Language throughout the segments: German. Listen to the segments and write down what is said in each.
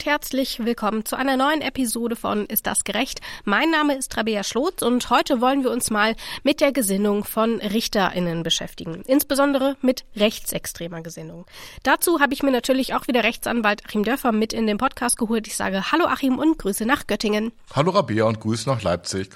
Und herzlich willkommen zu einer neuen Episode von Ist das gerecht? Mein Name ist Rabea Schlotz und heute wollen wir uns mal mit der Gesinnung von RichterInnen beschäftigen. Insbesondere mit rechtsextremer Gesinnung. Dazu habe ich mir natürlich auch wieder Rechtsanwalt Achim Dörfer mit in den Podcast geholt. Ich sage Hallo Achim und Grüße nach Göttingen. Hallo Rabea und Grüße nach Leipzig.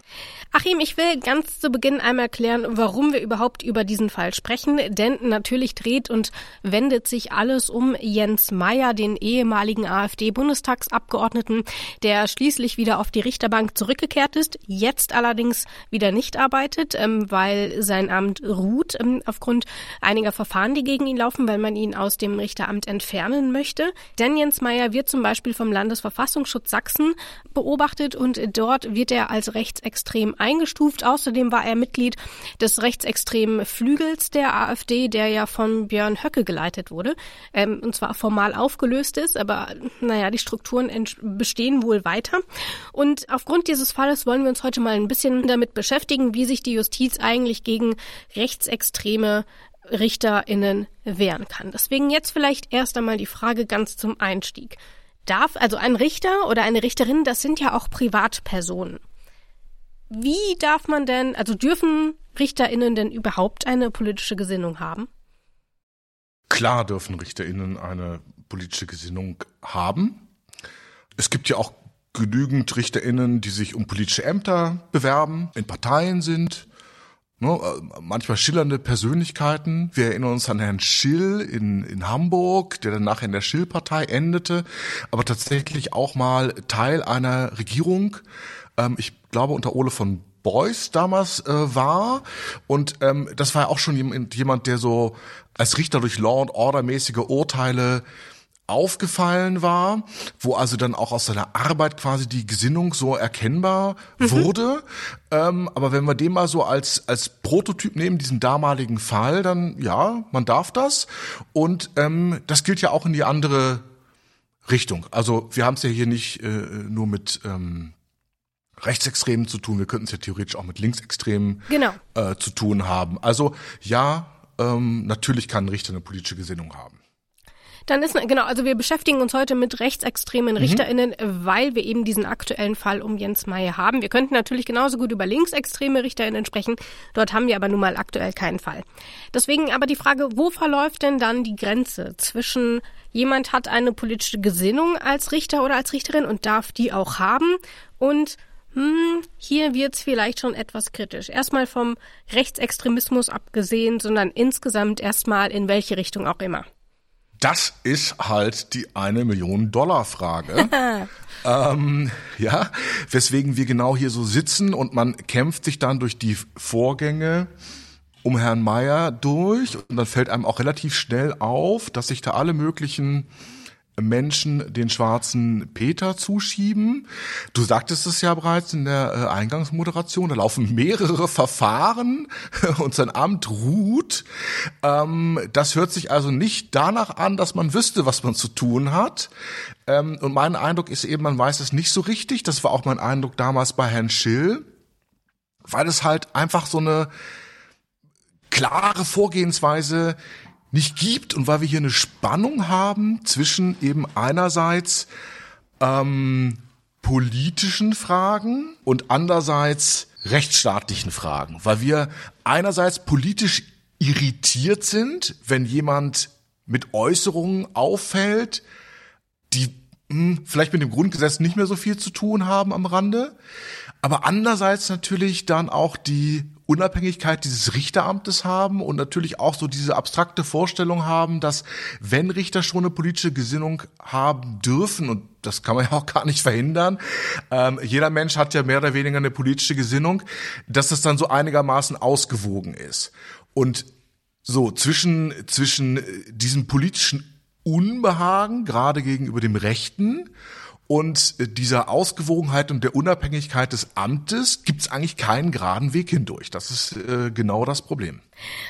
Achim, ich will ganz zu Beginn einmal klären, warum wir überhaupt über diesen Fall sprechen. Denn natürlich dreht und wendet sich alles um Jens Meyer, den ehemaligen AfD AfD-Bundestagsabgeordneten, der schließlich wieder auf die Richterbank zurückgekehrt ist, jetzt allerdings wieder nicht arbeitet, ähm, weil sein Amt ruht ähm, aufgrund einiger Verfahren, die gegen ihn laufen, weil man ihn aus dem Richteramt entfernen möchte. Denn Jens Meyer wird zum Beispiel vom Landesverfassungsschutz Sachsen beobachtet und dort wird er als rechtsextrem eingestuft. Außerdem war er Mitglied des rechtsextremen Flügels der AfD, der ja von Björn Höcke geleitet wurde, ähm, und zwar formal aufgelöst ist, aber naja, die Strukturen bestehen wohl weiter. Und aufgrund dieses Falles wollen wir uns heute mal ein bisschen damit beschäftigen, wie sich die Justiz eigentlich gegen rechtsextreme RichterInnen wehren kann. Deswegen jetzt vielleicht erst einmal die Frage ganz zum Einstieg. Darf, also ein Richter oder eine Richterin, das sind ja auch Privatpersonen. Wie darf man denn, also dürfen RichterInnen denn überhaupt eine politische Gesinnung haben? Klar dürfen RichterInnen eine politische Gesinnung haben. Es gibt ja auch genügend RichterInnen, die sich um politische Ämter bewerben, in Parteien sind. Ne, äh, manchmal schillernde Persönlichkeiten. Wir erinnern uns an Herrn Schill in, in Hamburg, der dann nachher in der Schill-Partei endete, aber tatsächlich auch mal Teil einer Regierung. Ähm, ich glaube unter Ole von Beuys damals äh, war. Und ähm, das war ja auch schon jemand, der so als Richter durch Law and Order mäßige Urteile aufgefallen war, wo also dann auch aus seiner Arbeit quasi die Gesinnung so erkennbar mhm. wurde. Ähm, aber wenn wir den mal so als, als Prototyp nehmen, diesen damaligen Fall, dann ja, man darf das. Und ähm, das gilt ja auch in die andere Richtung. Also wir haben es ja hier nicht äh, nur mit ähm, Rechtsextremen zu tun, wir könnten es ja theoretisch auch mit Linksextremen genau. äh, zu tun haben. Also ja, ähm, natürlich kann ein Richter eine politische Gesinnung haben. Dann ist, genau, also wir beschäftigen uns heute mit rechtsextremen mhm. RichterInnen, weil wir eben diesen aktuellen Fall um Jens Meyer haben. Wir könnten natürlich genauso gut über linksextreme RichterInnen sprechen. Dort haben wir aber nun mal aktuell keinen Fall. Deswegen aber die Frage, wo verläuft denn dann die Grenze zwischen jemand hat eine politische Gesinnung als Richter oder als Richterin und darf die auch haben und hm, hier wird's vielleicht schon etwas kritisch. Erstmal vom Rechtsextremismus abgesehen, sondern insgesamt erstmal in welche Richtung auch immer. Das ist halt die eine Million Dollar Frage. ähm, ja, weswegen wir genau hier so sitzen und man kämpft sich dann durch die Vorgänge um Herrn Meier durch und dann fällt einem auch relativ schnell auf, dass sich da alle möglichen Menschen den schwarzen Peter zuschieben. Du sagtest es ja bereits in der äh, Eingangsmoderation, da laufen mehrere Verfahren und sein Amt ruht. Ähm, das hört sich also nicht danach an, dass man wüsste, was man zu tun hat. Ähm, und mein Eindruck ist eben, man weiß es nicht so richtig. Das war auch mein Eindruck damals bei Herrn Schill, weil es halt einfach so eine klare Vorgehensweise nicht gibt und weil wir hier eine Spannung haben zwischen eben einerseits ähm, politischen Fragen und andererseits rechtsstaatlichen Fragen, weil wir einerseits politisch irritiert sind, wenn jemand mit Äußerungen auffällt, die hm, vielleicht mit dem Grundgesetz nicht mehr so viel zu tun haben am Rande, aber andererseits natürlich dann auch die Unabhängigkeit dieses Richteramtes haben und natürlich auch so diese abstrakte Vorstellung haben, dass wenn Richter schon eine politische Gesinnung haben dürfen, und das kann man ja auch gar nicht verhindern, ähm, jeder Mensch hat ja mehr oder weniger eine politische Gesinnung, dass das dann so einigermaßen ausgewogen ist. Und so zwischen, zwischen diesem politischen Unbehagen, gerade gegenüber dem Rechten, Und dieser Ausgewogenheit und der Unabhängigkeit des Amtes gibt es eigentlich keinen geraden Weg hindurch. Das ist äh, genau das Problem.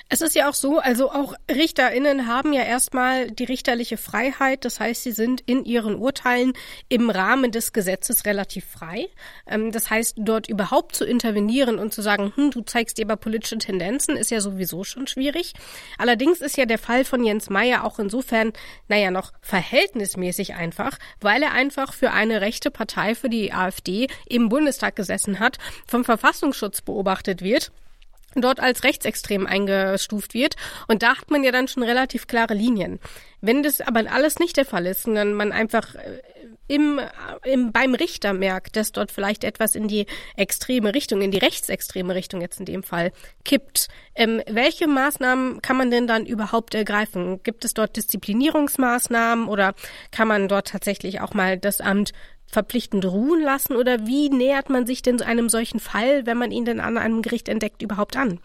Es ist ja auch so, also auch RichterInnen haben ja erstmal die richterliche Freiheit. Das heißt, sie sind in ihren Urteilen im Rahmen des Gesetzes relativ frei. Ähm, das heißt, dort überhaupt zu intervenieren und zu sagen, hm, du zeigst dir aber politische Tendenzen, ist ja sowieso schon schwierig. Allerdings ist ja der Fall von Jens Meyer auch insofern, naja, noch verhältnismäßig einfach, weil er einfach für eine rechte Partei, für die AfD im Bundestag gesessen hat, vom Verfassungsschutz beobachtet wird dort als rechtsextrem eingestuft wird. Und da hat man ja dann schon relativ klare Linien. Wenn das aber alles nicht der Fall ist, sondern man einfach äh, im, im, beim Richter merkt, dass dort vielleicht etwas in die extreme Richtung, in die rechtsextreme Richtung jetzt in dem Fall kippt, ähm, welche Maßnahmen kann man denn dann überhaupt ergreifen? Gibt es dort Disziplinierungsmaßnahmen oder kann man dort tatsächlich auch mal das Amt verpflichtend ruhen lassen oder wie nähert man sich denn einem solchen Fall, wenn man ihn denn an einem Gericht entdeckt, überhaupt an?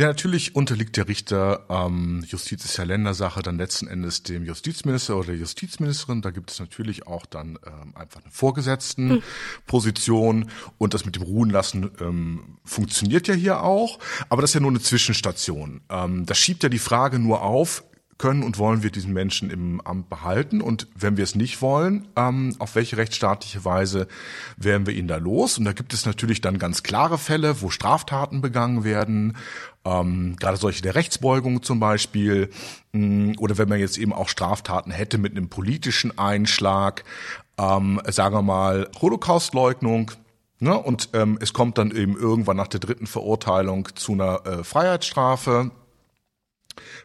Ja, natürlich unterliegt der Richter, ähm, Justiz ist ja Ländersache, dann letzten Endes dem Justizminister oder der Justizministerin. Da gibt es natürlich auch dann ähm, einfach eine Vorgesetztenposition hm. und das mit dem Ruhen lassen ähm, funktioniert ja hier auch, aber das ist ja nur eine Zwischenstation. Ähm, das schiebt ja die Frage nur auf, können und wollen wir diesen Menschen im Amt behalten? Und wenn wir es nicht wollen, ähm, auf welche rechtsstaatliche Weise werden wir ihn da los? Und da gibt es natürlich dann ganz klare Fälle, wo Straftaten begangen werden, ähm, gerade solche der Rechtsbeugung zum Beispiel, mm, oder wenn man jetzt eben auch Straftaten hätte mit einem politischen Einschlag, ähm, sagen wir mal Holocaustleugnung, Ne, und ähm, es kommt dann eben irgendwann nach der dritten Verurteilung zu einer äh, Freiheitsstrafe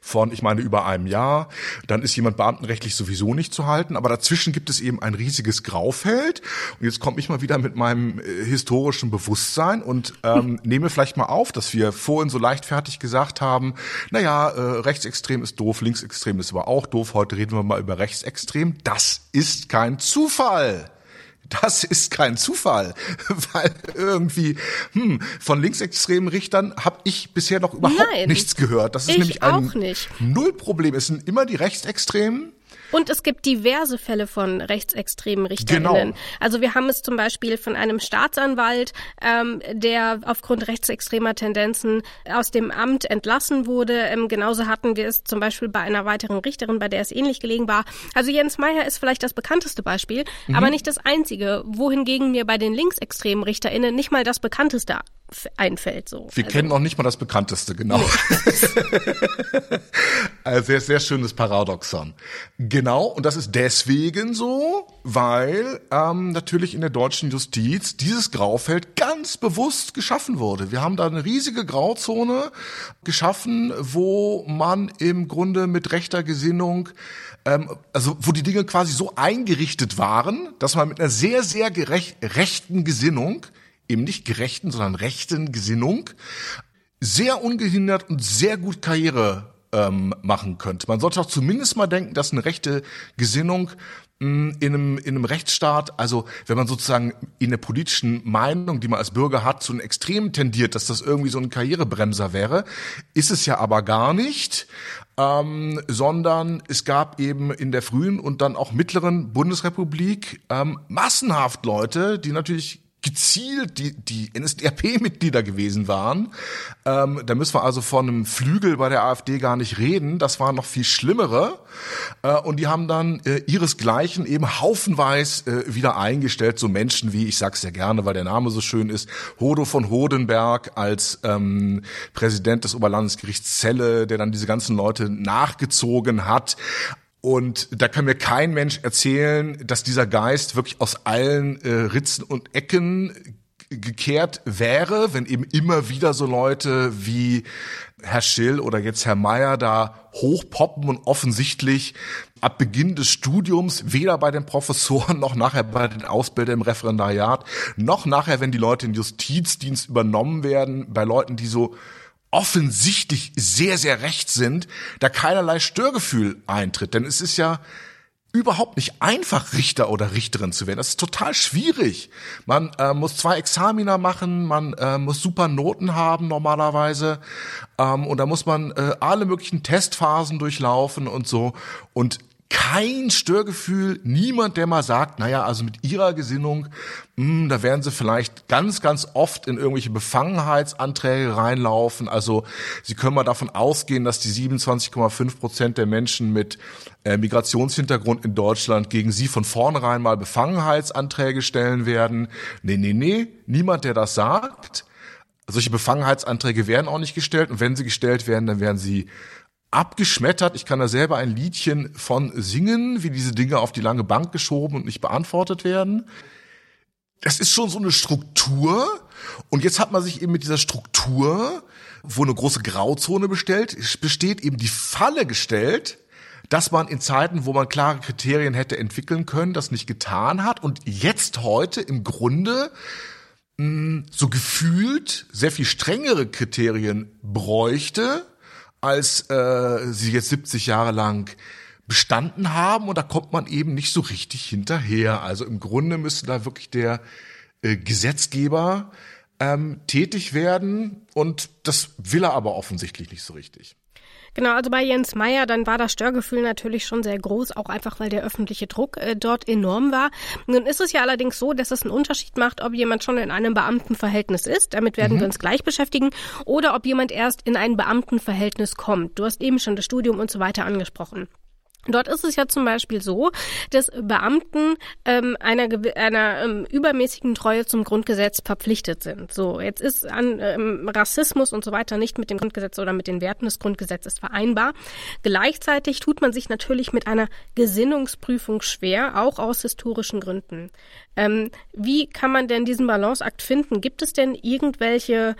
von, ich meine, über einem Jahr. Dann ist jemand beamtenrechtlich sowieso nicht zu halten, aber dazwischen gibt es eben ein riesiges Graufeld. Und jetzt komme ich mal wieder mit meinem äh, historischen Bewusstsein und ähm, nehme vielleicht mal auf, dass wir vorhin so leichtfertig gesagt haben, naja, äh, rechtsextrem ist doof, linksextrem ist aber auch doof. Heute reden wir mal über rechtsextrem. Das ist kein Zufall. Das ist kein Zufall, weil irgendwie hm, von linksextremen Richtern habe ich bisher noch überhaupt Nein, nichts gehört. Das ist nämlich ein Nullproblem. Es sind immer die Rechtsextremen, und es gibt diverse Fälle von rechtsextremen Richterinnen. Genau. Also wir haben es zum Beispiel von einem Staatsanwalt, ähm, der aufgrund rechtsextremer Tendenzen aus dem Amt entlassen wurde. Ähm, genauso hatten wir es zum Beispiel bei einer weiteren Richterin, bei der es ähnlich gelegen war. Also Jens Meyer ist vielleicht das bekannteste Beispiel, mhm. aber nicht das einzige. Wohingegen mir bei den linksextremen RichterInnen nicht mal das bekannteste einfällt. So. Wir also. kennen noch nicht mal das bekannteste, genau. Ein sehr, sehr schönes Paradoxon. Genau, und das ist deswegen so, weil ähm, natürlich in der deutschen Justiz dieses Graufeld ganz bewusst geschaffen wurde. Wir haben da eine riesige Grauzone geschaffen, wo man im Grunde mit rechter Gesinnung ähm, also wo die Dinge quasi so eingerichtet waren, dass man mit einer sehr, sehr gerecht, rechten Gesinnung eben nicht gerechten, sondern rechten Gesinnung sehr ungehindert und sehr gut Karriere ähm, machen könnte. Man sollte auch zumindest mal denken, dass eine rechte Gesinnung mh, hm, in einem, in einem Rechtsstaat, also wenn man sozusagen in der politischen Meinung, die man als Bürger hat, zu einem Extrem tendiert, dass das irgendwie so ein Karrierebremser wäre, ist es ja aber gar nicht. Ähm, sondern es gab eben in der frühen und dann auch mittleren Bundesrepublik ähm, massenhaft Leute, die natürlich gezielt die, die NSDAP-Mitglieder gewesen waren. Ähm, da müssen wir also von einem Flügel bei der AfD gar nicht reden. Das waren noch viel schlimmere. Äh, und die haben dann äh, ihresgleichen eben haufenweis äh, wieder eingestellt. So Menschen wie, ich sag's sehr gerne, weil der Name so schön ist, Hodo von Hodenberg als ähm, Präsident des Oberlandesgerichts Celle, der dann diese ganzen Leute nachgezogen hat. Und da kann mir kein Mensch erzählen, dass dieser Geist wirklich aus allen äh, Ritzen und Ecken gekehrt wäre, wenn eben immer wieder so Leute wie Herr Schill oder jetzt Herr Meier da hochpoppen und offensichtlich ab Beginn des Studiums weder bei den Professoren noch nachher bei den Ausbildern im Referendariat noch nachher, wenn die Leute in Justizdienst übernommen werden, bei Leuten, die so offensichtlich sehr, sehr recht sind, da keinerlei Störgefühl eintritt. Denn es ist ja überhaupt nicht einfach, Richter oder Richterin zu werden. Das ist total schwierig. Man äh, muss zwei Examiner machen, man äh, muss super Noten haben normalerweise ähm, und da muss man äh, alle möglichen Testphasen durchlaufen und so. Und kein Störgefühl, niemand, der mal sagt, naja, also mit ihrer Gesinnung, mh, hm, da werden sie vielleicht ganz, ganz oft in irgendwelche Befangenheitsanträge reinlaufen. Also sie können mal davon ausgehen, dass die 27,5 Prozent der Menschen mit äh, Migrationshintergrund in Deutschland gegen sie von vornherein mal Befangenheitsanträge stellen werden. Nee, nee, nee, niemand, der das sagt. Solche Befangenheitsanträge werden auch nicht gestellt und wenn sie gestellt werden, dann werden sie abgeschmettert. Ich kann da selber ein Liedchen von singen, wie diese Dinge auf die lange Bank geschoben und nicht beantwortet werden. Das ist schon so eine Struktur. Und jetzt hat man sich eben mit dieser Struktur, wo eine große Grauzone bestellt, besteht, eben die Falle gestellt, dass man in Zeiten, wo man klare Kriterien hätte entwickeln können, das nicht getan hat und jetzt heute im Grunde mh, hm, so gefühlt sehr viel strengere Kriterien bräuchte, als äh, sie jetzt 70 Jahre lang bestanden haben und da kommt man eben nicht so richtig hinterher. Also im Grunde müsste da wirklich der äh, Gesetzgeber ähm, tätig werden und das will er aber offensichtlich nicht so richtig. Genau, also bei Jens Meyer, dann war das Störgefühl natürlich schon sehr groß, auch einfach weil der öffentliche Druck äh, dort enorm war. Nun ist es ja allerdings so, dass es einen Unterschied macht, ob jemand schon in einem Beamtenverhältnis ist, damit werden mhm. wir uns gleich beschäftigen, oder ob jemand erst in ein Beamtenverhältnis kommt. Du hast eben schon das Studium und so weiter angesprochen. Dort ist es ja zum Beispiel so, dass Beamten ähm, einer, einer ähm, übermäßigen Treue zum Grundgesetz verpflichtet sind. So, jetzt ist an ähm, Rassismus und so weiter nicht mit dem Grundgesetz oder mit den Werten des Grundgesetzes vereinbar. Gleichzeitig tut man sich natürlich mit einer Gesinnungsprüfung schwer, auch aus historischen Gründen. Ähm, wie kann man denn diesen Balanceakt finden? Gibt es denn irgendwelche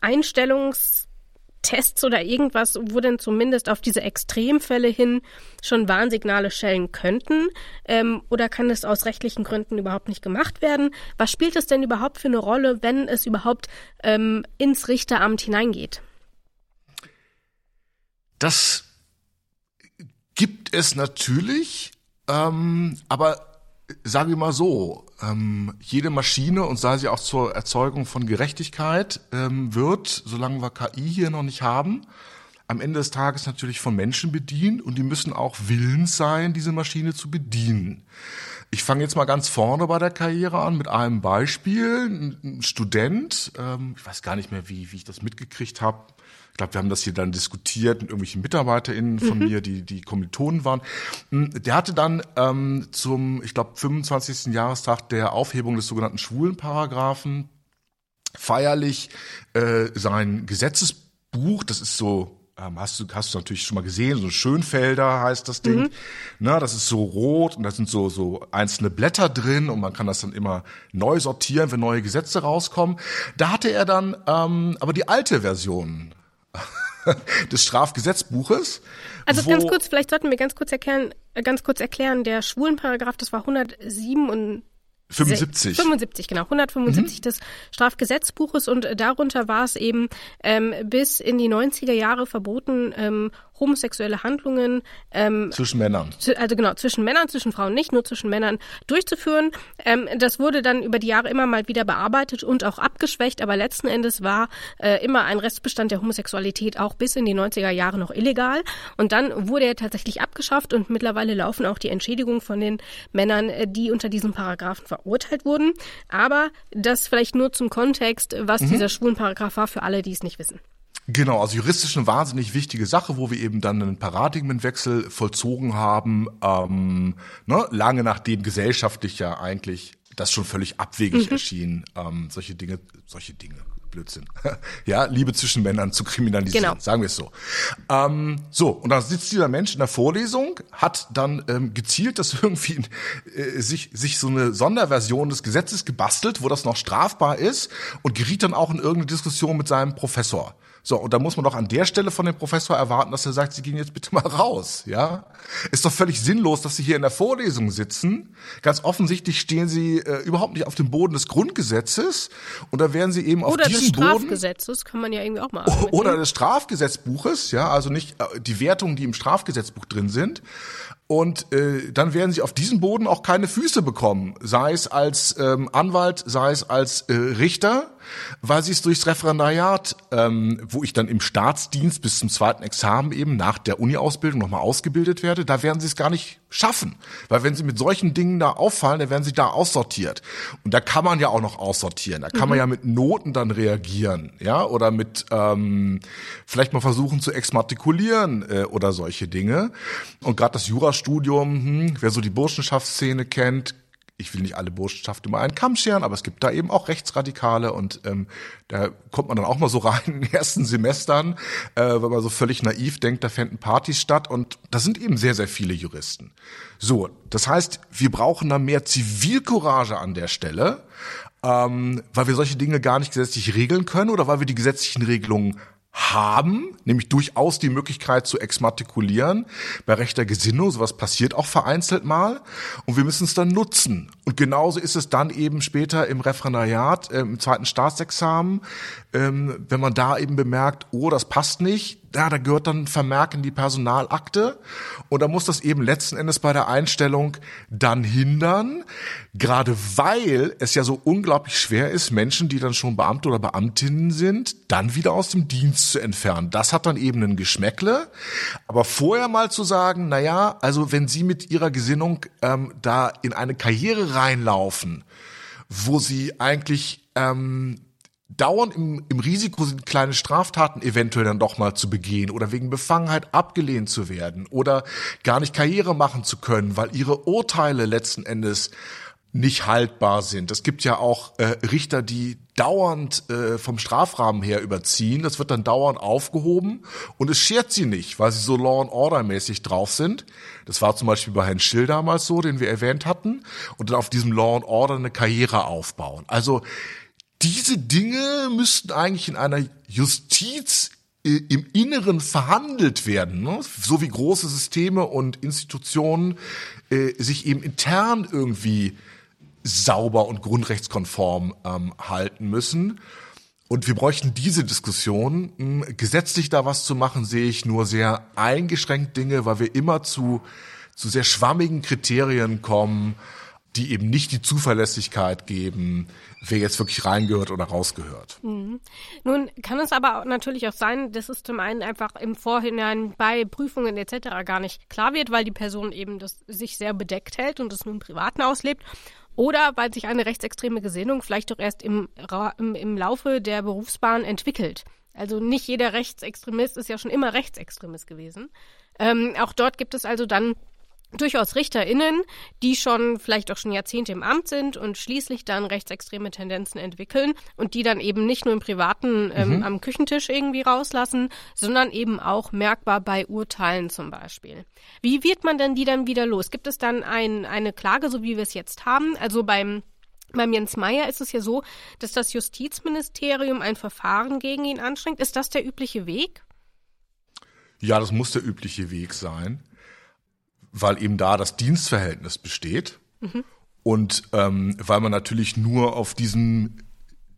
Einstellungs Tests oder irgendwas, wo denn zumindest auf diese Extremfälle hin schon Warnsignale schellen könnten? Ähm, oder kann es aus rechtlichen Gründen überhaupt nicht gemacht werden? Was spielt es denn überhaupt für eine Rolle, wenn es überhaupt ähm, ins Richteramt hineingeht? Das gibt es natürlich, ähm, aber sagen wir mal so, ähm, jede Maschine und sei sie auch zur Erzeugung von Gerechtigkeit ähm, wird, solange wir KI hier noch nicht haben, am Ende des Tages natürlich von Menschen bedient und die müssen auch willens sein, diese Maschine zu bedienen. Ich fange jetzt mal ganz vorne bei der Karriere an mit einem Beispiel. Ein Student, ähm, ich weiß gar nicht mehr, wie, wie ich das mitgekriegt habe, ich glaube, wir haben das hier dann diskutiert mit irgendwelchen MitarbeiterInnen von mhm. mir, die die Kommilitonen waren. Hm, der hatte dann ähm, zum, ich glaube, 25. Jahrestag der Aufhebung des sogenannten Schwulenparagraphen feierlich äh, sein Gesetzesbuch, das ist so ähm, hast du hast du natürlich schon mal gesehen, so Schönfelder heißt das Ding. Mhm. Na, das ist so rot und da sind so so einzelne Blätter drin und man kann das dann immer neu sortieren, wenn neue Gesetze rauskommen. Da hatte er dann ähm, aber die alte Version des Strafgesetzbuches. Also ganz kurz, vielleicht sollten wir ganz kurz erklären, äh, ganz kurz erklären, der Schwulenparagraph, das war 107 und 75. 75, genau. 175 mhm. des Strafgesetzbuches und darunter war es eben ähm, bis in die 90er Jahre verboten, ähm, homosexuelle Handlungen ähm, zwischen Männern. Also genau, zwischen Männern, zwischen Frauen nicht, nur zwischen Männern durchzuführen. Ähm, das wurde dann über die Jahre immer mal wieder bearbeitet und auch abgeschwächt, aber letzten Endes war äh, immer ein Restbestand der Homosexualität auch bis in die 90er Jahre noch illegal. Und dann wurde er tatsächlich abgeschafft und mittlerweile laufen auch die Entschädigungen von den Männern, äh, die unter diesem Paragraphen verurteilt wurden. Aber das vielleicht nur zum Kontext, was mhm. dieser Schwulenparagraph war, für alle, die es nicht wissen. Genau, also juristisch eine wahnsinnig wichtige Sache, wo wir eben dann einen Paradigmenwechsel vollzogen haben, ähm, ne, lange nachdem gesellschaftlich ja eigentlich das schon völlig abwegig mhm. erschien, ähm, solche Dinge, solche Dinge, Blödsinn, ja, Liebe zwischen Männern zu kriminalisieren, genau. sagen wir es so. Ähm, so, und da sitzt dieser Mensch in der Vorlesung, hat dann ähm, gezielt das irgendwie äh, sich, sich so eine Sonderversion des Gesetzes gebastelt, wo das noch strafbar ist und geriet dann auch in irgendeine Diskussion mit seinem Professor. So, und da muss man doch an der Stelle von dem Professor erwarten, dass er sagt, Sie gehen jetzt bitte mal raus, ja? Ist doch völlig sinnlos, dass Sie hier in der Vorlesung sitzen. Ganz offensichtlich stehen Sie äh, überhaupt nicht auf dem Boden des Grundgesetzes und da werden Sie eben auf oder diesem Boden... Oder des Strafgesetzes, kann man ja irgendwie auch mal Oder des Strafgesetzbuches, ja, also nicht äh, die Wertungen, die im Strafgesetzbuch drin sind. Und äh, dann werden sie auf diesem Boden auch keine Füße bekommen, sei es als ähm, Anwalt, sei es als äh, Richter, weil sie es durchs Referendariat, ähm, wo ich dann im Staatsdienst bis zum zweiten Examen eben nach der Uni-Ausbildung nochmal ausgebildet werde, da werden sie es gar nicht schaffen. Weil wenn sie mit solchen Dingen da auffallen, dann werden sie da aussortiert. Und da kann man ja auch noch aussortieren. Da kann mhm. man ja mit Noten dann reagieren, ja, oder mit ähm, vielleicht mal versuchen zu exmatrikulieren äh, oder solche Dinge. Und gerade das Jurastudium, hm, wer so die Burschenschaftsszene kennt, ich will nicht alle Burschenschaften über einen Kamm scheren, aber es gibt da eben auch Rechtsradikale und ähm, da kommt man dann auch mal so rein in den ersten Semestern, äh, wenn man so völlig naiv denkt, da fänden Partys statt und da sind eben sehr, sehr viele Juristen. So, das heißt, wir brauchen da mehr Zivilcourage an der Stelle, ähm, weil wir solche Dinge gar nicht gesetzlich regeln können oder weil wir die gesetzlichen Regelungen haben, nämlich durchaus die Möglichkeit zu exmatrikulieren bei rechter Gesinnung. Sowas passiert auch vereinzelt mal. Und wir müssen es dann nutzen. Und genauso ist es dann eben später im Referendariat, äh, im zweiten Staatsexamen, ähm, wenn man da eben bemerkt, oh, das passt nicht, ja, da gehört dann Vermerk in die Personalakte. Und da muss das eben letzten Endes bei der Einstellung dann hindern, gerade weil es ja so unglaublich schwer ist, Menschen, die dann schon Beamte oder Beamtinnen sind, dann wieder aus dem Dienst zu entfernen. Das hat dann eben ein Geschmäckle, aber vorher mal zu sagen, na ja, also wenn Sie mit Ihrer Gesinnung ähm, da in eine Karriere reinlaufen, wo Sie eigentlich ähm, dauernd im, im Risiko sind, kleine Straftaten eventuell dann doch mal zu begehen oder wegen Befangenheit abgelehnt zu werden oder gar nicht Karriere machen zu können, weil ihre Urteile letzten Endes nicht haltbar sind. Es gibt ja auch äh, Richter, die dauernd äh, vom Strafrahmen her überziehen. Das wird dann dauernd aufgehoben und es schert sie nicht, weil sie so Law and Order mäßig drauf sind. Das war zum Beispiel bei Herrn Schill damals so, den wir erwähnt hatten, und dann auf diesem Law and Order eine Karriere aufbauen. Also diese Dinge müssten eigentlich in einer Justiz äh, im Inneren verhandelt werden, ne? so wie große Systeme und Institutionen äh, sich eben intern irgendwie sauber und grundrechtskonform ähm, halten müssen. Und wir bräuchten diese Diskussion. Hm, gesetzlich da was zu machen, sehe ich nur sehr eingeschränkt Dinge, weil wir immer zu, zu sehr schwammigen Kriterien kommen die eben nicht die Zuverlässigkeit geben, wer jetzt wirklich reingehört oder rausgehört. Mhm. Nun kann es aber natürlich auch sein, dass es zum einen einfach im Vorhinein bei Prüfungen etc. gar nicht klar wird, weil die Person eben das sich sehr bedeckt hält und es nur im Privaten auslebt. Oder weil sich eine rechtsextreme Gesinnung vielleicht doch erst im, im, im Laufe der Berufsbahn entwickelt. Also nicht jeder Rechtsextremist ist ja schon immer Rechtsextremist gewesen. Ähm, auch dort gibt es also dann durchaus RichterInnen, die schon vielleicht auch schon Jahrzehnte im Amt sind und schließlich dann rechtsextreme Tendenzen entwickeln und die dann eben nicht nur im Privaten ähm, mhm. am Küchentisch irgendwie rauslassen, sondern eben auch merkbar bei Urteilen zum Beispiel. Wie wird man denn die dann wieder los? Gibt es dann ein, eine Klage, so wie wir es jetzt haben? Also beim beim Jens Meyer ist es ja so, dass das Justizministerium ein Verfahren gegen ihn anstrengt. Ist das der übliche Weg? Ja, das muss der übliche Weg sein weil eben da das Dienstverhältnis besteht mhm. und ähm, weil man natürlich nur auf diesem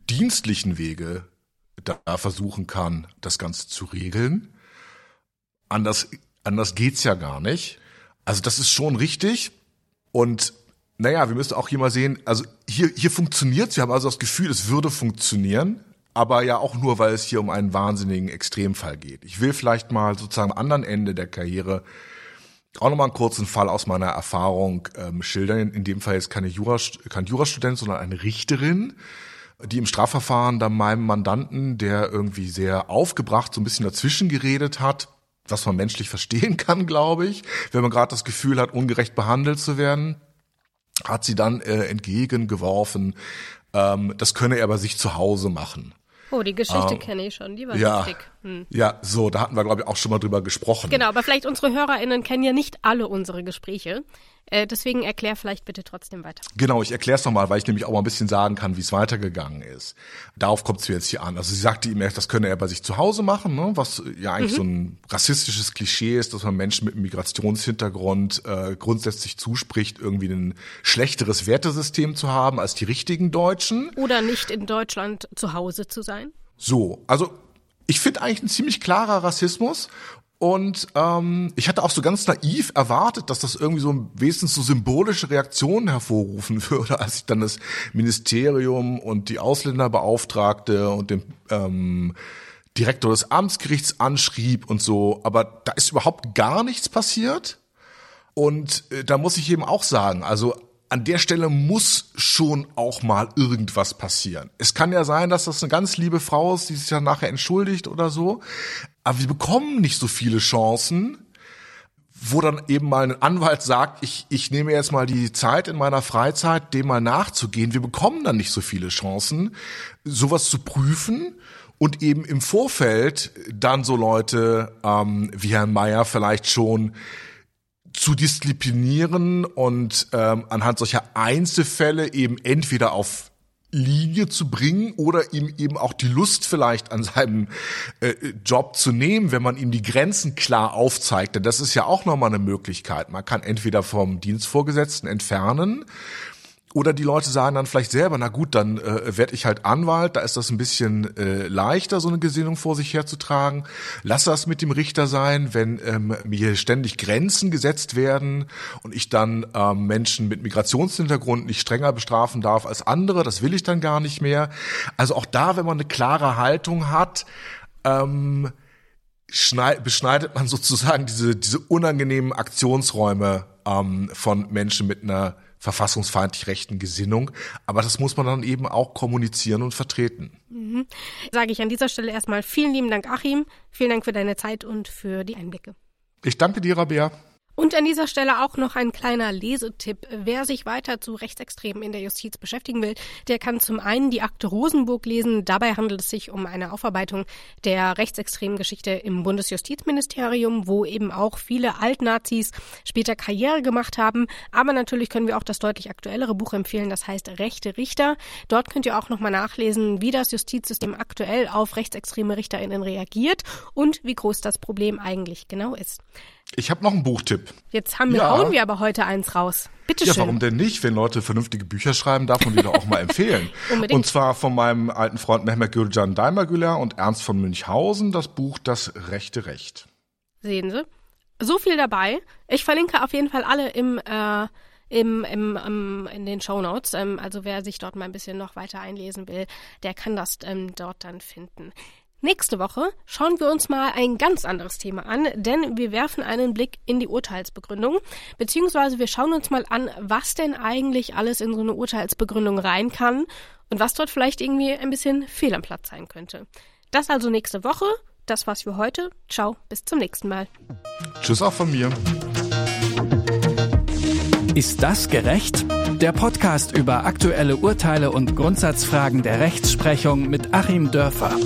dienstlichen Wege da versuchen kann, das Ganze zu regeln. Anders, anders geht's ja gar nicht. Also das ist schon richtig. Und naja, wir müssen auch hier mal sehen, also hier, hier funktioniert's. Wir haben also das Gefühl, es würde funktionieren, aber ja auch nur, weil es hier um einen wahnsinnigen Extremfall geht. Ich will vielleicht mal sozusagen am anderen Ende der Karriere auch nochmal einen kurzen Fall aus meiner Erfahrung ähm, schildern. In dem Fall jetzt keine Jura, kein Jurastudent, sondern eine Richterin, die im Strafverfahren dann meinem Mandanten, der irgendwie sehr aufgebracht so ein bisschen dazwischen geredet hat, was man menschlich verstehen kann, glaube ich, wenn man gerade das Gefühl hat, ungerecht behandelt zu werden, hat sie dann äh, entgegengeworfen, ähm, das könne er bei sich zu Hause machen. Oh, die Geschichte ähm, kenne ich schon, die war ja, lustig. Hm. Ja, so, da hatten wir, glaube ich, auch schon mal drüber gesprochen. Genau, aber vielleicht unsere HörerInnen kennen ja nicht alle unsere Gespräche. Äh, deswegen erklär vielleicht bitte trotzdem weiter. Genau, ich erkläre es nochmal, weil ich nämlich auch mal ein bisschen sagen kann, wie es weitergegangen ist. Darauf kommt es jetzt hier an. Also sie sagte ihm erst, das könne er bei sich zu Hause machen, ne? was ja eigentlich mhm. so ein rassistisches Klischee ist, dass man Menschen mit Migrationshintergrund äh, grundsätzlich zuspricht, irgendwie ein schlechteres Wertesystem zu haben als die richtigen Deutschen. Oder nicht in Deutschland zu Hause zu sein. So, also ich finde eigentlich ein ziemlich klarer Rassismus und ähm, ich hatte auch so ganz naiv erwartet, dass das irgendwie so wenigstens so symbolische Reaktionen hervorrufen würde, als ich dann das Ministerium und die Ausländerbeauftragte und den ähm, Direktor des Amtsgerichts anschrieb und so. Aber da ist überhaupt gar nichts passiert. Und äh, da muss ich eben auch sagen, also an der Stelle muss schon auch mal irgendwas passieren. Es kann ja sein, dass das eine ganz liebe Frau ist, die sich dann nachher entschuldigt oder so. Aber wir bekommen nicht so viele Chancen, wo dann eben mal ein Anwalt sagt, ich, ich nehme jetzt mal die Zeit in meiner Freizeit, dem mal nachzugehen. Wir bekommen dann nicht so viele Chancen, sowas zu prüfen und eben im Vorfeld dann so Leute ähm, wie Herrn Mayer vielleicht schon zu disziplinieren und ähm, anhand solcher Einzelfälle eben entweder auf Linie zu bringen oder ihm eben auch die Lust vielleicht an seinem äh, Job zu nehmen, wenn man ihm die Grenzen klar aufzeigt. Denn das ist ja auch nochmal eine Möglichkeit. Man kann entweder vom Dienstvorgesetzten entfernen oder die Leute sagen dann vielleicht selber, na gut, dann äh, werde ich halt Anwalt, da ist das ein bisschen äh, leichter, so eine Gesinnung vor sich herzutragen. Lass das mit dem Richter sein, wenn ähm, mir ständig Grenzen gesetzt werden und ich dann ähm, Menschen mit Migrationshintergrund nicht strenger bestrafen darf als andere, das will ich dann gar nicht mehr. Also auch da, wenn man eine klare Haltung hat, ähm, beschneidet man sozusagen diese, diese unangenehmen Aktionsräume ähm, von Menschen mit einer verfassungsfeindlich rechten Gesinnung. Aber das muss man dann eben auch kommunizieren und vertreten. Mhm. Sage ich an dieser Stelle erstmal vielen lieben Dank, Achim. Vielen Dank für deine Zeit und für die Einblicke. Ich danke dir, Rabea. Und an dieser Stelle auch noch ein kleiner Lesetipp. Wer sich weiter zu Rechtsextremen in der Justiz beschäftigen will, der kann zum einen die Akte Rosenburg lesen. Dabei handelt es sich um eine Aufarbeitung der rechtsextremen Geschichte im Bundesjustizministerium, wo eben auch viele Altnazis später Karriere gemacht haben. Aber natürlich können wir auch das deutlich aktuellere Buch empfehlen, das heißt Rechte Richter. Dort könnt ihr auch nochmal nachlesen, wie das Justizsystem aktuell auf rechtsextreme RichterInnen reagiert und wie groß das Problem eigentlich genau ist. Ich habe noch einen Buchtipp. Jetzt haben wir, ja. hauen wir aber heute eins raus. Bitte schön. Ja, warum denn nicht? Wenn Leute vernünftige Bücher schreiben, darf man die doch auch mal empfehlen. Unbedingt. Und zwar von meinem alten Freund Mehmet Gülcan Daimagüler und Ernst von Münchhausen das Buch Das rechte Recht. Sehen Sie? So viel dabei. Ich verlinke auf jeden Fall alle im äh, im, im, im, in den Show Notes. Ähm, also wer sich dort mal ein bisschen noch weiter einlesen will, der kann das ähm, dort dann finden. Nächste Woche schauen wir uns mal ein ganz anderes Thema an, denn wir werfen einen Blick in die Urteilsbegründung, beziehungsweise wir schauen uns mal an, was denn eigentlich alles in so eine Urteilsbegründung rein kann und was dort vielleicht irgendwie ein bisschen fehl am Platz sein könnte. Das also nächste Woche. Das war's für heute. Ciao, bis zum nächsten Mal. Tschüss auch von mir. Ist das gerecht? Der Podcast über aktuelle Urteile und Grundsatzfragen der Rechtsprechung mit Achim Dörfer.